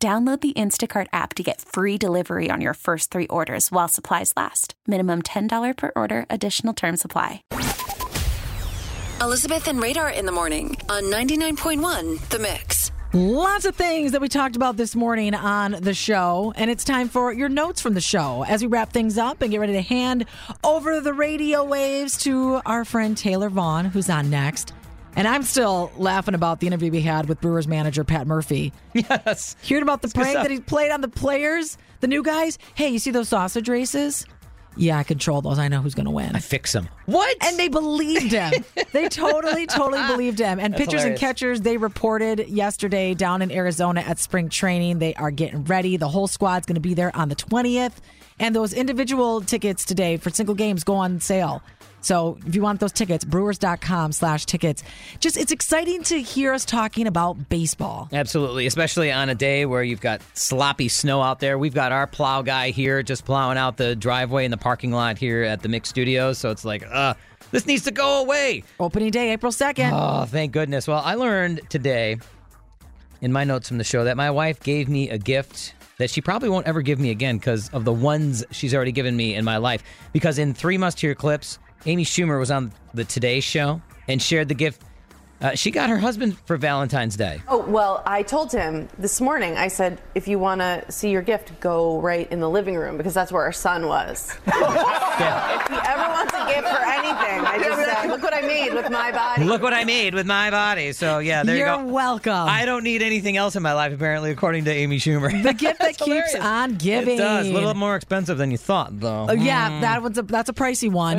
Download the Instacart app to get free delivery on your first three orders while supplies last. Minimum $10 per order, additional term supply. Elizabeth and Radar in the morning on 99.1 The Mix. Lots of things that we talked about this morning on the show, and it's time for your notes from the show as we wrap things up and get ready to hand over the radio waves to our friend Taylor Vaughn, who's on next. And I'm still laughing about the interview we had with Brewers manager Pat Murphy. Yes. Hearing about the It's prank that he played on the players, the new guys. Hey, you see those sausage races? Yeah, I control those. I know who's going to win. I fix them. What? And they believed him. they totally, totally believed him. And That's pitchers and catchers, they reported yesterday down in Arizona at spring training. They are getting ready. The whole squad's going to be there on the 20th. And those individual tickets today for single games go on sale. So if you want those tickets, brewers.com slash tickets. Just, it's exciting to hear us talking about baseball. Absolutely, especially on a day where you've got sloppy snow out there. We've got our plow guy here just plowing out the driveway in the parking lot here at the Mix Studios. So it's like, uh, this needs to go away. Opening day, April 2nd. Oh, thank goodness. Well, I learned today in my notes from the show that my wife gave me a gift that she probably won't ever give me again because of the ones she's already given me in my life. Because in Three Must Hear clips, Amy Schumer was on the Today Show and shared the gift. Uh, she got her husband for Valentine's Day. Oh, well, I told him this morning, I said, if you want to see your gift, go right in the living room because that's where our son was. Yeah. If he ever wants a gift for anything, I just said, look what I made with my body. Look what I made with my body. So yeah, there You're you go. welcome. I don't need anything else in my life, apparently, according to Amy Schumer. the gift that keeps hilarious. on giving. It does. A little more expensive than you thought, though. Oh, yeah, that one's a, that's a pricey one.